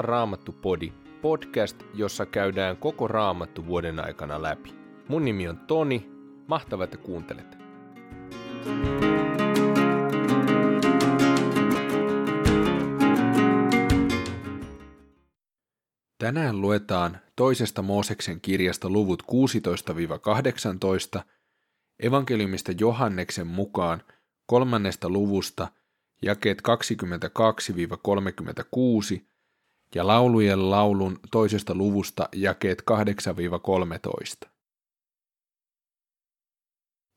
Salaa Raamattu Podi, podcast, jossa käydään koko Raamattu vuoden aikana läpi. Mun nimi on Toni, mahtavaa, että kuuntelet. Tänään luetaan toisesta Mooseksen kirjasta luvut 16-18, evankeliumista Johanneksen mukaan kolmannesta luvusta jakeet 22-36 ja laulujen laulun toisesta luvusta jakeet 8-13.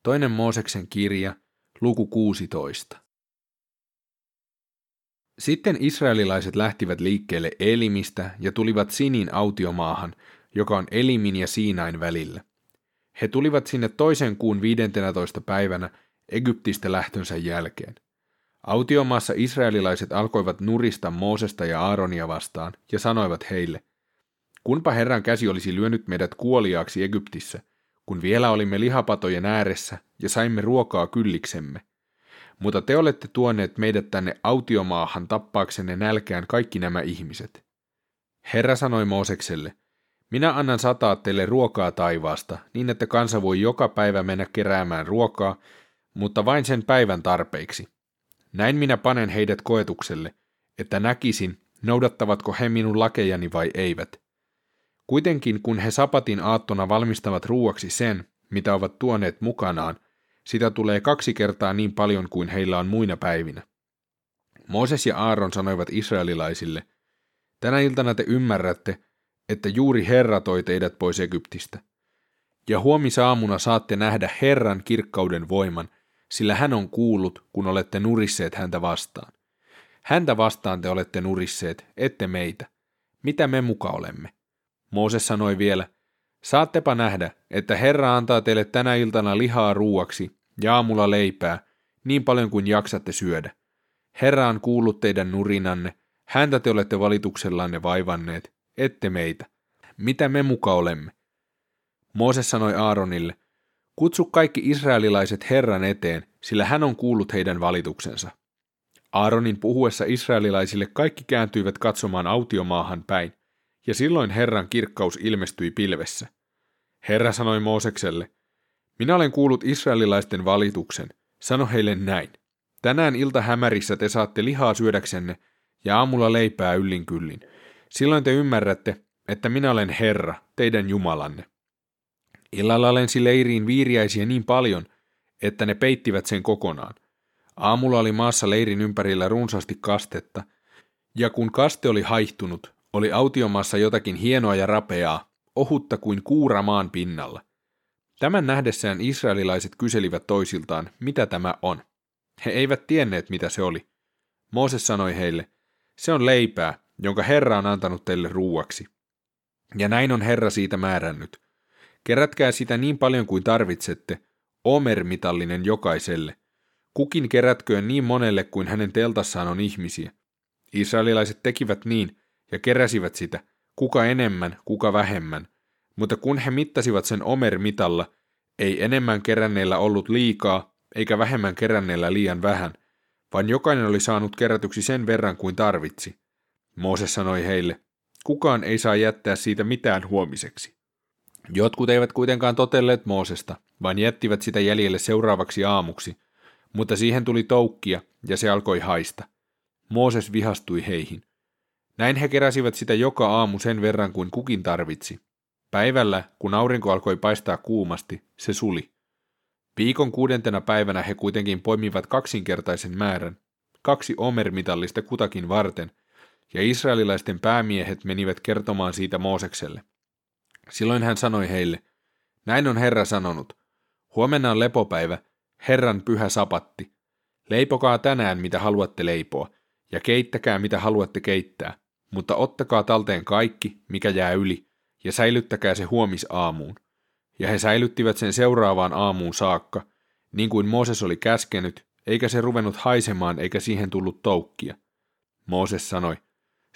Toinen Mooseksen kirja, luku 16. Sitten israelilaiset lähtivät liikkeelle Elimistä ja tulivat Sinin autiomaahan, joka on Elimin ja Siinain välillä. He tulivat sinne toisen kuun 15. päivänä Egyptistä lähtönsä jälkeen. Autiomaassa israelilaiset alkoivat nurista Moosesta ja Aaronia vastaan ja sanoivat heille, kunpa Herran käsi olisi lyönyt meidät kuoliaaksi Egyptissä, kun vielä olimme lihapatojen ääressä ja saimme ruokaa kylliksemme. Mutta te olette tuoneet meidät tänne autiomaahan tappaaksenne nälkään kaikki nämä ihmiset. Herra sanoi Moosekselle, minä annan sataa teille ruokaa taivaasta, niin että kansa voi joka päivä mennä keräämään ruokaa, mutta vain sen päivän tarpeiksi. Näin minä panen heidät koetukselle, että näkisin, noudattavatko he minun lakejani vai eivät. Kuitenkin kun he sapatin aattona valmistavat ruuaksi sen, mitä ovat tuoneet mukanaan, sitä tulee kaksi kertaa niin paljon kuin heillä on muina päivinä. Mooses ja Aaron sanoivat israelilaisille, tänä iltana te ymmärrätte, että juuri Herra toi teidät pois Egyptistä. Ja huomisaamuna saatte nähdä Herran kirkkauden voiman, sillä hän on kuullut, kun olette nurisseet häntä vastaan. Häntä vastaan te olette nurisseet, ette meitä. Mitä me muka olemme? Mooses sanoi vielä, saattepa nähdä, että Herra antaa teille tänä iltana lihaa ruuaksi ja aamulla leipää, niin paljon kuin jaksatte syödä. Herra on kuullut teidän nurinanne, häntä te olette valituksellanne vaivanneet, ette meitä. Mitä me muka olemme? Mooses sanoi Aaronille, Kutsu kaikki israelilaiset Herran eteen, sillä hän on kuullut heidän valituksensa. Aaronin puhuessa israelilaisille kaikki kääntyivät katsomaan autiomaahan päin, ja silloin Herran kirkkaus ilmestyi pilvessä. Herra sanoi Moosekselle, minä olen kuullut israelilaisten valituksen, sano heille näin. Tänään ilta hämärissä te saatte lihaa syödäksenne ja aamulla leipää yllin kyllin. Silloin te ymmärrätte, että minä olen Herra, teidän Jumalanne. Illalla lensi leiriin viiriäisiä niin paljon, että ne peittivät sen kokonaan. Aamulla oli maassa leirin ympärillä runsaasti kastetta, ja kun kaste oli haihtunut, oli autiomaassa jotakin hienoa ja rapeaa, ohutta kuin kuura maan pinnalla. Tämän nähdessään israelilaiset kyselivät toisiltaan, mitä tämä on. He eivät tienneet, mitä se oli. Mooses sanoi heille, se on leipää, jonka Herra on antanut teille ruuaksi. Ja näin on Herra siitä määrännyt. Kerätkää sitä niin paljon kuin tarvitsette, omermitallinen jokaiselle. Kukin kerätköön niin monelle kuin hänen teltassaan on ihmisiä. Israelilaiset tekivät niin ja keräsivät sitä, kuka enemmän, kuka vähemmän. Mutta kun he mittasivat sen omermitalla, ei enemmän keränneellä ollut liikaa, eikä vähemmän keränneellä liian vähän, vaan jokainen oli saanut kerätyksi sen verran kuin tarvitsi. Mooses sanoi heille, kukaan ei saa jättää siitä mitään huomiseksi. Jotkut eivät kuitenkaan totelleet Moosesta, vaan jättivät sitä jäljelle seuraavaksi aamuksi, mutta siihen tuli toukkia ja se alkoi haista. Mooses vihastui heihin. Näin he keräsivät sitä joka aamu sen verran kuin kukin tarvitsi. Päivällä, kun aurinko alkoi paistaa kuumasti, se suli. Viikon kuudentena päivänä he kuitenkin poimivat kaksinkertaisen määrän, kaksi omermitallista kutakin varten, ja israelilaisten päämiehet menivät kertomaan siitä Moosekselle. Silloin hän sanoi heille, näin on Herra sanonut, huomenna on lepopäivä, Herran pyhä sapatti. Leipokaa tänään, mitä haluatte leipoa, ja keittäkää, mitä haluatte keittää, mutta ottakaa talteen kaikki, mikä jää yli, ja säilyttäkää se huomisaamuun. Ja he säilyttivät sen seuraavaan aamuun saakka, niin kuin Mooses oli käskenyt, eikä se ruvennut haisemaan eikä siihen tullut toukkia. Mooses sanoi,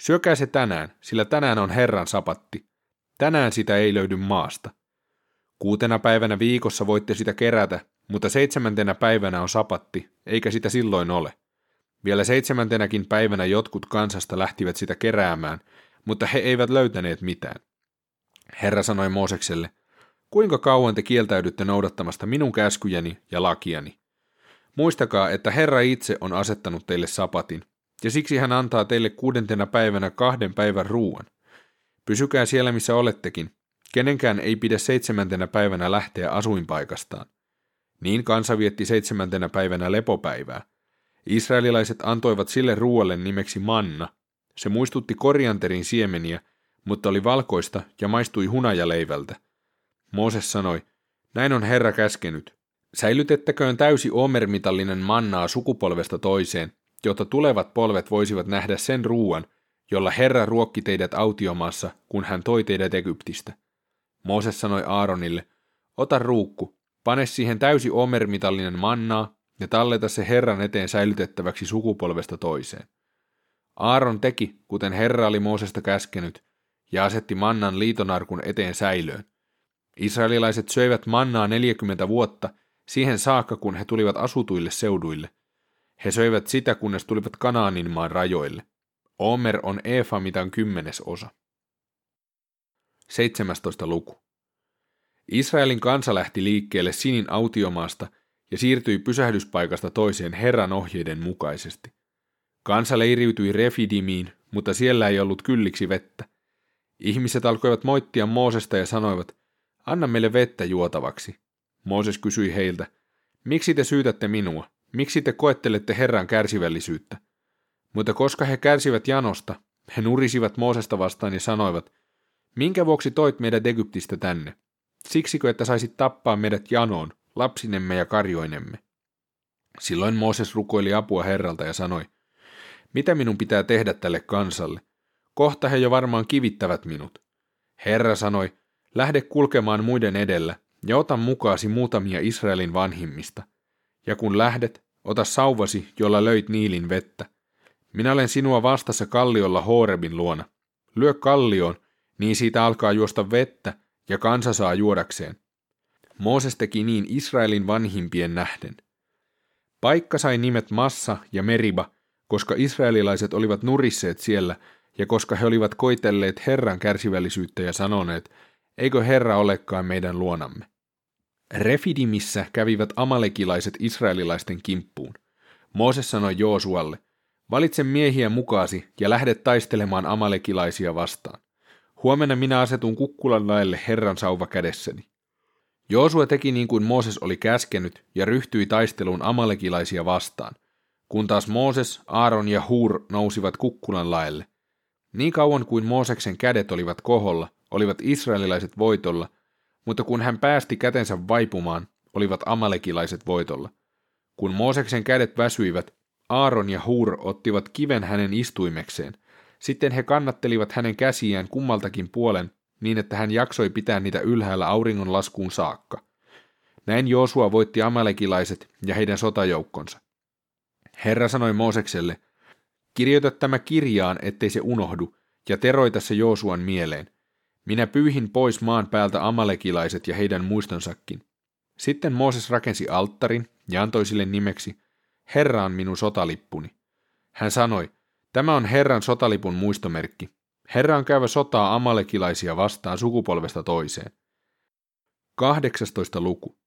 syökää se tänään, sillä tänään on Herran sapatti. Tänään sitä ei löydy maasta. Kuutena päivänä viikossa voitte sitä kerätä, mutta seitsemäntenä päivänä on sapatti, eikä sitä silloin ole. Vielä seitsemäntenäkin päivänä jotkut kansasta lähtivät sitä keräämään, mutta he eivät löytäneet mitään. Herra sanoi Moosekselle, kuinka kauan te kieltäydytte noudattamasta minun käskyjäni ja lakiani? Muistakaa, että Herra itse on asettanut teille sapatin, ja siksi hän antaa teille kuudentena päivänä kahden päivän ruuan. Pysykää siellä, missä olettekin. Kenenkään ei pidä seitsemäntenä päivänä lähteä asuinpaikastaan. Niin kansa vietti seitsemäntenä päivänä lepopäivää. Israelilaiset antoivat sille ruoalle nimeksi manna. Se muistutti korianterin siemeniä, mutta oli valkoista ja maistui hunajaleivältä. Mooses sanoi, näin on Herra käskenyt. Säilytettäköön täysi omermitallinen mannaa sukupolvesta toiseen, jotta tulevat polvet voisivat nähdä sen ruuan, jolla Herra ruokki teidät autiomaassa, kun hän toi teidät Egyptistä. Mooses sanoi Aaronille, ota ruukku, pane siihen täysi omermitallinen mannaa ja talleta se Herran eteen säilytettäväksi sukupolvesta toiseen. Aaron teki, kuten Herra oli Moosesta käskenyt, ja asetti mannan liitonarkun eteen säilöön. Israelilaiset söivät mannaa 40 vuotta, siihen saakka kun he tulivat asutuille seuduille. He söivät sitä, kunnes tulivat Kanaanin maan rajoille. Omer on Efa mitan kymmenes osa. 17. luku. Israelin kansa lähti liikkeelle Sinin autiomaasta ja siirtyi pysähdyspaikasta toiseen Herran ohjeiden mukaisesti. Kansa leiriytyi Refidimiin, mutta siellä ei ollut kylliksi vettä. Ihmiset alkoivat moittia Moosesta ja sanoivat, anna meille vettä juotavaksi. Mooses kysyi heiltä, miksi te syytätte minua? Miksi te koettelette Herran kärsivällisyyttä? Mutta koska he kärsivät janosta, he nurisivat Moosesta vastaan ja sanoivat, minkä vuoksi toit meidät Egyptistä tänne? Siksikö, että saisit tappaa meidät janoon, lapsinemme ja karjoinemme? Silloin Mooses rukoili apua Herralta ja sanoi, mitä minun pitää tehdä tälle kansalle? Kohta he jo varmaan kivittävät minut. Herra sanoi, lähde kulkemaan muiden edellä ja ota mukaasi muutamia Israelin vanhimmista. Ja kun lähdet, ota sauvasi, jolla löit Niilin vettä. Minä olen sinua vastassa kalliolla Horebin luona. Lyö kallioon, niin siitä alkaa juosta vettä, ja kansa saa juodakseen. Mooses teki niin Israelin vanhimpien nähden. Paikka sai nimet Massa ja Meriba, koska israelilaiset olivat nurisseet siellä, ja koska he olivat koitelleet Herran kärsivällisyyttä ja sanoneet, eikö Herra olekaan meidän luonamme. Refidimissä kävivät amalekilaiset israelilaisten kimppuun. Mooses sanoi Joosualle, valitse miehiä mukaasi ja lähde taistelemaan amalekilaisia vastaan. Huomenna minä asetun kukkulan laille Herran sauva kädessäni. Joosua teki niin kuin Mooses oli käskenyt ja ryhtyi taisteluun amalekilaisia vastaan, kun taas Mooses, Aaron ja Hur nousivat kukkulan laelle. Niin kauan kuin Mooseksen kädet olivat koholla, olivat israelilaiset voitolla, mutta kun hän päästi kätensä vaipumaan, olivat amalekilaiset voitolla. Kun Mooseksen kädet väsyivät, Aaron ja Hur ottivat kiven hänen istuimekseen. Sitten he kannattelivat hänen käsiään kummaltakin puolen niin, että hän jaksoi pitää niitä ylhäällä auringon laskuun saakka. Näin Joosua voitti amalekilaiset ja heidän sotajoukkonsa. Herra sanoi Moosekselle, kirjoita tämä kirjaan, ettei se unohdu, ja teroita se Joosuan mieleen. Minä pyyhin pois maan päältä amalekilaiset ja heidän muistonsakin. Sitten Mooses rakensi alttarin ja antoi sille nimeksi, Herra on minun sotalippuni. Hän sanoi, tämä on Herran sotalipun muistomerkki. Herra on käyvä sotaa amalekilaisia vastaan sukupolvesta toiseen. 18. luku.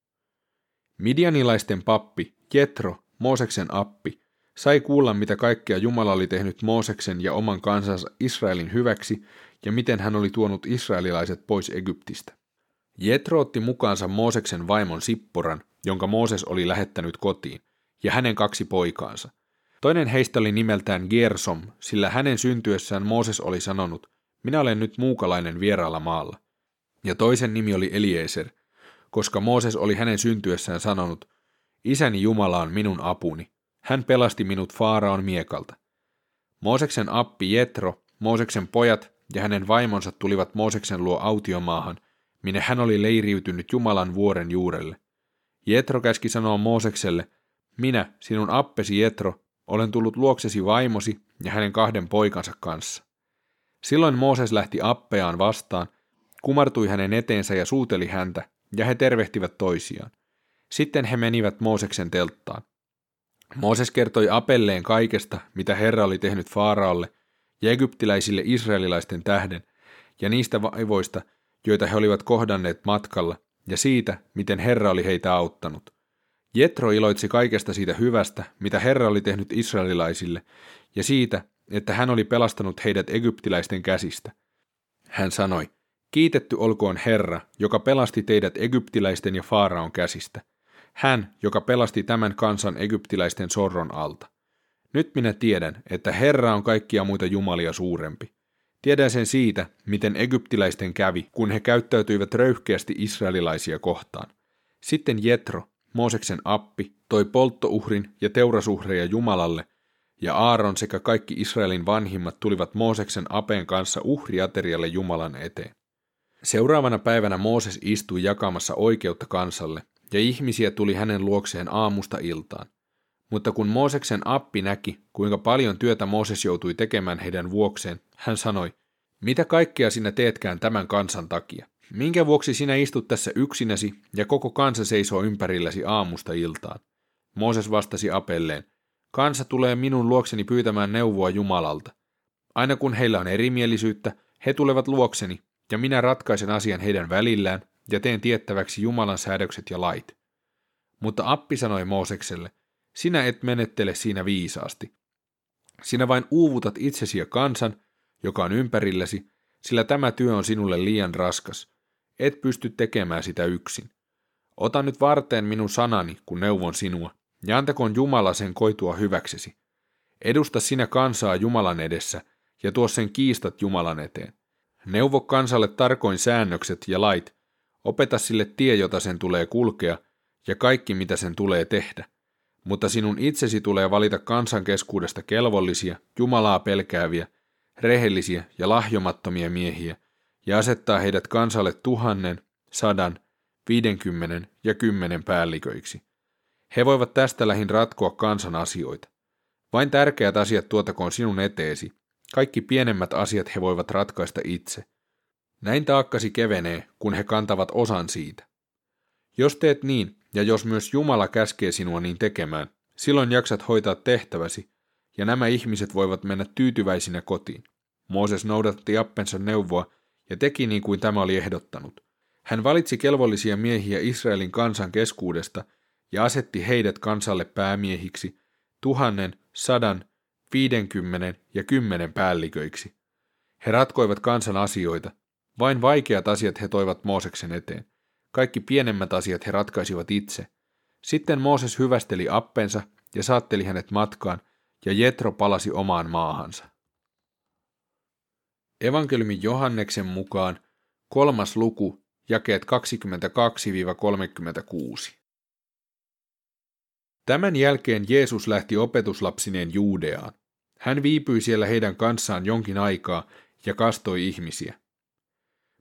Midianilaisten pappi, Jetro, Mooseksen appi, sai kuulla, mitä kaikkea Jumala oli tehnyt Mooseksen ja oman kansansa Israelin hyväksi ja miten hän oli tuonut israelilaiset pois Egyptistä. Jetro otti mukaansa Mooseksen vaimon Sipporan, jonka Mooses oli lähettänyt kotiin, ja hänen kaksi poikaansa. Toinen heistä oli nimeltään Gersom, sillä hänen syntyessään Mooses oli sanonut, minä olen nyt muukalainen vieraalla maalla. Ja toisen nimi oli Eliezer, koska Mooses oli hänen syntyessään sanonut, isäni Jumala on minun apuni, hän pelasti minut Faaraon miekalta. Mooseksen appi Jetro, Mooseksen pojat ja hänen vaimonsa tulivat Mooseksen luo autiomaahan, minne hän oli leiriytynyt Jumalan vuoren juurelle. Jetro käski sanoa Moosekselle, minä, sinun appesi Jetro, olen tullut luoksesi vaimosi ja hänen kahden poikansa kanssa. Silloin Mooses lähti appeaan vastaan, kumartui hänen eteensä ja suuteli häntä, ja he tervehtivät toisiaan. Sitten he menivät Mooseksen telttaan. Mooses kertoi Apelleen kaikesta, mitä Herra oli tehnyt Faaraalle, ja egyptiläisille israelilaisten tähden, ja niistä vaivoista, joita he olivat kohdanneet matkalla, ja siitä, miten Herra oli heitä auttanut. Jetro iloitsi kaikesta siitä hyvästä, mitä Herra oli tehnyt israelilaisille, ja siitä, että hän oli pelastanut heidät egyptiläisten käsistä. Hän sanoi, kiitetty olkoon Herra, joka pelasti teidät egyptiläisten ja Faaraon käsistä. Hän, joka pelasti tämän kansan egyptiläisten sorron alta. Nyt minä tiedän, että Herra on kaikkia muita jumalia suurempi. Tiedän sen siitä, miten egyptiläisten kävi, kun he käyttäytyivät röyhkeästi israelilaisia kohtaan. Sitten Jetro, Mooseksen appi, toi polttouhrin ja teurasuhreja Jumalalle, ja Aaron sekä kaikki Israelin vanhimmat tulivat Mooseksen apeen kanssa uhriaterialle Jumalan eteen. Seuraavana päivänä Mooses istui jakamassa oikeutta kansalle, ja ihmisiä tuli hänen luokseen aamusta iltaan. Mutta kun Mooseksen appi näki, kuinka paljon työtä Mooses joutui tekemään heidän vuokseen, hän sanoi, mitä kaikkea sinä teetkään tämän kansan takia? Minkä vuoksi sinä istut tässä yksinäsi ja koko kansa seisoo ympärilläsi aamusta iltaan? Mooses vastasi apelleen, kansa tulee minun luokseni pyytämään neuvoa Jumalalta. Aina kun heillä on erimielisyyttä, he tulevat luokseni, ja minä ratkaisen asian heidän välillään ja teen tiettäväksi Jumalan säädökset ja lait. Mutta appi sanoi Moosekselle, sinä et menettele siinä viisaasti. Sinä vain uuvutat itsesi ja kansan, joka on ympärilläsi, sillä tämä työ on sinulle liian raskas. Et pysty tekemään sitä yksin. Ota nyt varteen minun sanani, kun neuvon sinua, ja antakoon Jumala sen koitua hyväksesi. Edusta sinä kansaa Jumalan edessä, ja tuo sen kiistat Jumalan eteen. Neuvo kansalle tarkoin säännökset ja lait, opeta sille tie, jota sen tulee kulkea, ja kaikki, mitä sen tulee tehdä. Mutta sinun itsesi tulee valita kansan keskuudesta kelvollisia, Jumalaa pelkääviä, rehellisiä ja lahjomattomia miehiä, ja asettaa heidät kansalle tuhannen, sadan, viidenkymmenen ja kymmenen päälliköiksi. He voivat tästä lähin ratkoa kansan asioita. Vain tärkeät asiat tuotakoon sinun eteesi, kaikki pienemmät asiat he voivat ratkaista itse. Näin taakkasi kevenee, kun he kantavat osan siitä. Jos teet niin, ja jos myös Jumala käskee sinua niin tekemään, silloin jaksat hoitaa tehtäväsi, ja nämä ihmiset voivat mennä tyytyväisinä kotiin. Mooses noudatti appensa neuvoa ja teki niin kuin tämä oli ehdottanut. Hän valitsi kelvollisia miehiä Israelin kansan keskuudesta ja asetti heidät kansalle päämiehiksi tuhannen, sadan, viidenkymmenen ja kymmenen päälliköiksi. He ratkoivat kansan asioita. Vain vaikeat asiat he toivat Mooseksen eteen. Kaikki pienemmät asiat he ratkaisivat itse. Sitten Mooses hyvästeli appensa ja saatteli hänet matkaan, ja Jetro palasi omaan maahansa. Evankeliumi Johanneksen mukaan kolmas luku, jakeet 22-36. Tämän jälkeen Jeesus lähti opetuslapsineen Juudeaan. Hän viipyi siellä heidän kanssaan jonkin aikaa ja kastoi ihmisiä.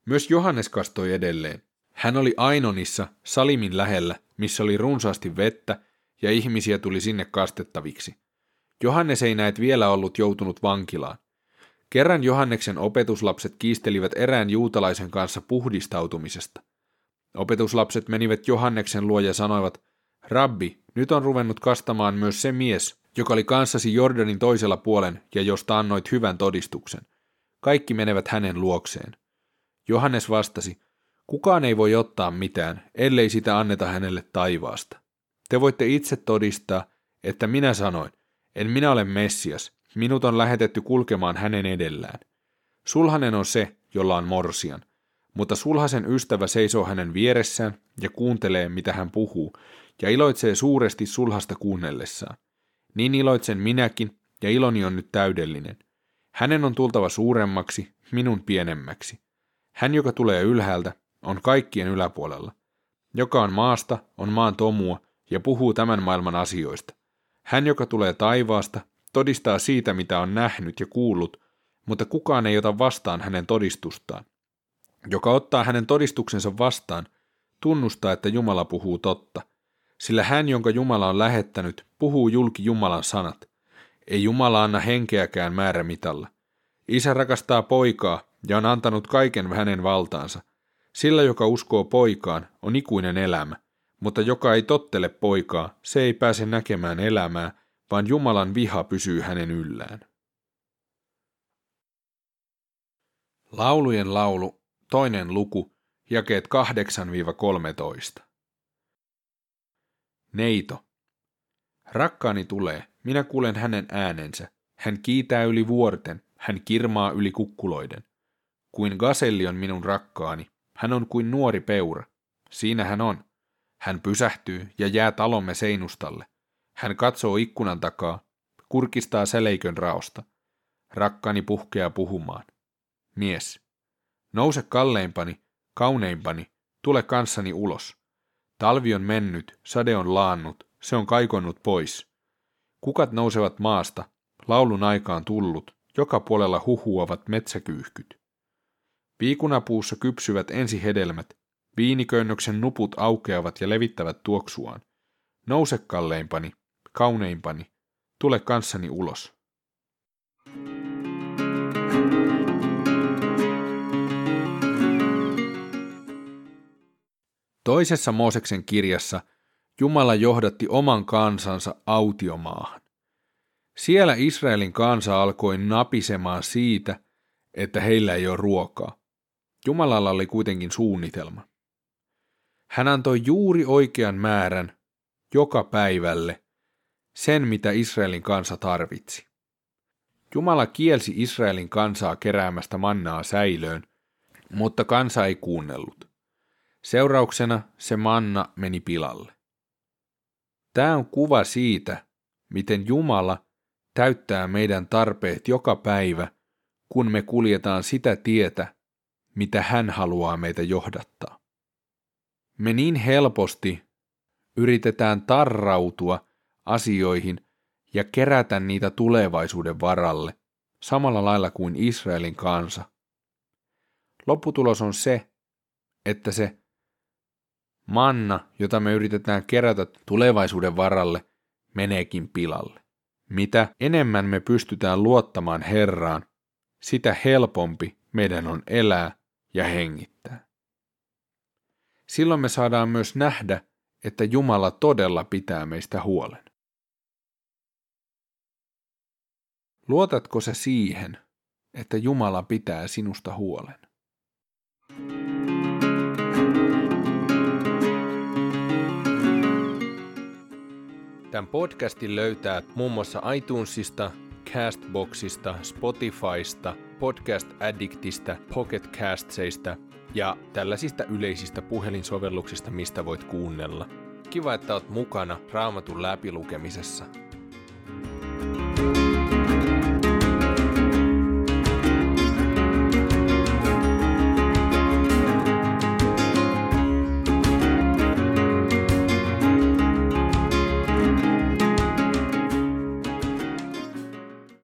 Myös Johannes kastoi edelleen. Hän oli Ainonissa, Salimin lähellä, missä oli runsaasti vettä, ja ihmisiä tuli sinne kastettaviksi. Johannes ei näet vielä ollut joutunut vankilaan. Kerran Johanneksen opetuslapset kiistelivät erään juutalaisen kanssa puhdistautumisesta. Opetuslapset menivät Johanneksen luo ja sanoivat, Rabbi, nyt on ruvennut kastamaan myös se mies, joka oli kanssasi Jordanin toisella puolen ja josta annoit hyvän todistuksen. Kaikki menevät hänen luokseen. Johannes vastasi, kukaan ei voi ottaa mitään, ellei sitä anneta hänelle taivaasta. Te voitte itse todistaa, että minä sanoin, en minä ole Messias, minut on lähetetty kulkemaan hänen edellään. Sulhanen on se, jolla on morsian, mutta sulhasen ystävä seisoo hänen vieressään ja kuuntelee, mitä hän puhuu, ja iloitsee suuresti sulhasta kuunnellessaan. Niin iloitsen minäkin, ja iloni on nyt täydellinen. Hänen on tultava suuremmaksi, minun pienemmäksi. Hän, joka tulee ylhäältä, on kaikkien yläpuolella. Joka on maasta, on maan tomua ja puhuu tämän maailman asioista. Hän, joka tulee taivaasta, todistaa siitä, mitä on nähnyt ja kuullut, mutta kukaan ei ota vastaan hänen todistustaan. Joka ottaa hänen todistuksensa vastaan, tunnustaa, että Jumala puhuu totta, sillä hän, jonka Jumala on lähettänyt, puhuu julki Jumalan sanat. Ei Jumala anna henkeäkään määrämitalla. Isä rakastaa poikaa ja on antanut kaiken hänen valtaansa. Sillä, joka uskoo poikaan, on ikuinen elämä, mutta joka ei tottele poikaa, se ei pääse näkemään elämää, vaan Jumalan viha pysyy hänen yllään. Laulujen laulu, toinen luku, jakeet 8-13. Neito. Rakkaani tulee, minä kuulen hänen äänensä. Hän kiitää yli vuorten, hän kirmaa yli kukkuloiden. Kuin gaselli on minun rakkaani, hän on kuin nuori peura. Siinä hän on. Hän pysähtyy ja jää talomme seinustalle. Hän katsoo ikkunan takaa, kurkistaa säleikön raosta. Rakkani puhkeaa puhumaan. Mies. Nouse kalleimpani, kauneimpani, tule kanssani ulos. Talvi on mennyt, sade on laannut, se on kaikonnut pois. Kukat nousevat maasta, laulun aikaan tullut, joka puolella huhuavat metsäkyyhkyt. Viikunapuussa kypsyvät ensi hedelmät, viiniköynnöksen nuput aukeavat ja levittävät tuoksuaan. Nouse kalleimpani, kauneimpani, tule kanssani ulos. Toisessa Mooseksen kirjassa Jumala johdatti oman kansansa autiomaahan. Siellä Israelin kansa alkoi napisemaan siitä, että heillä ei ole ruokaa. Jumalalla oli kuitenkin suunnitelma. Hän antoi juuri oikean määrän joka päivälle sen, mitä Israelin kansa tarvitsi. Jumala kielsi Israelin kansaa keräämästä mannaa säilöön, mutta kansa ei kuunnellut. Seurauksena se manna meni pilalle. Tämä on kuva siitä, miten Jumala täyttää meidän tarpeet joka päivä, kun me kuljetaan sitä tietä, mitä hän haluaa meitä johdattaa. Me niin helposti yritetään tarrautua asioihin ja kerätä niitä tulevaisuuden varalle, samalla lailla kuin Israelin kansa. Lopputulos on se, että se manna, jota me yritetään kerätä tulevaisuuden varalle, meneekin pilalle. Mitä enemmän me pystytään luottamaan Herraan, sitä helpompi meidän on elää ja hengittää. Silloin me saadaan myös nähdä, että Jumala todella pitää meistä huolen. Luotatko sä siihen, että Jumala pitää sinusta huolen? Tämän podcastin löytää muun muassa iTunesista, Castboxista, Spotifysta, Podcast Addictista, Pocket Castseista ja tällaisista yleisistä puhelinsovelluksista, mistä voit kuunnella. Kiva, että oot mukana Raamatun läpilukemisessa.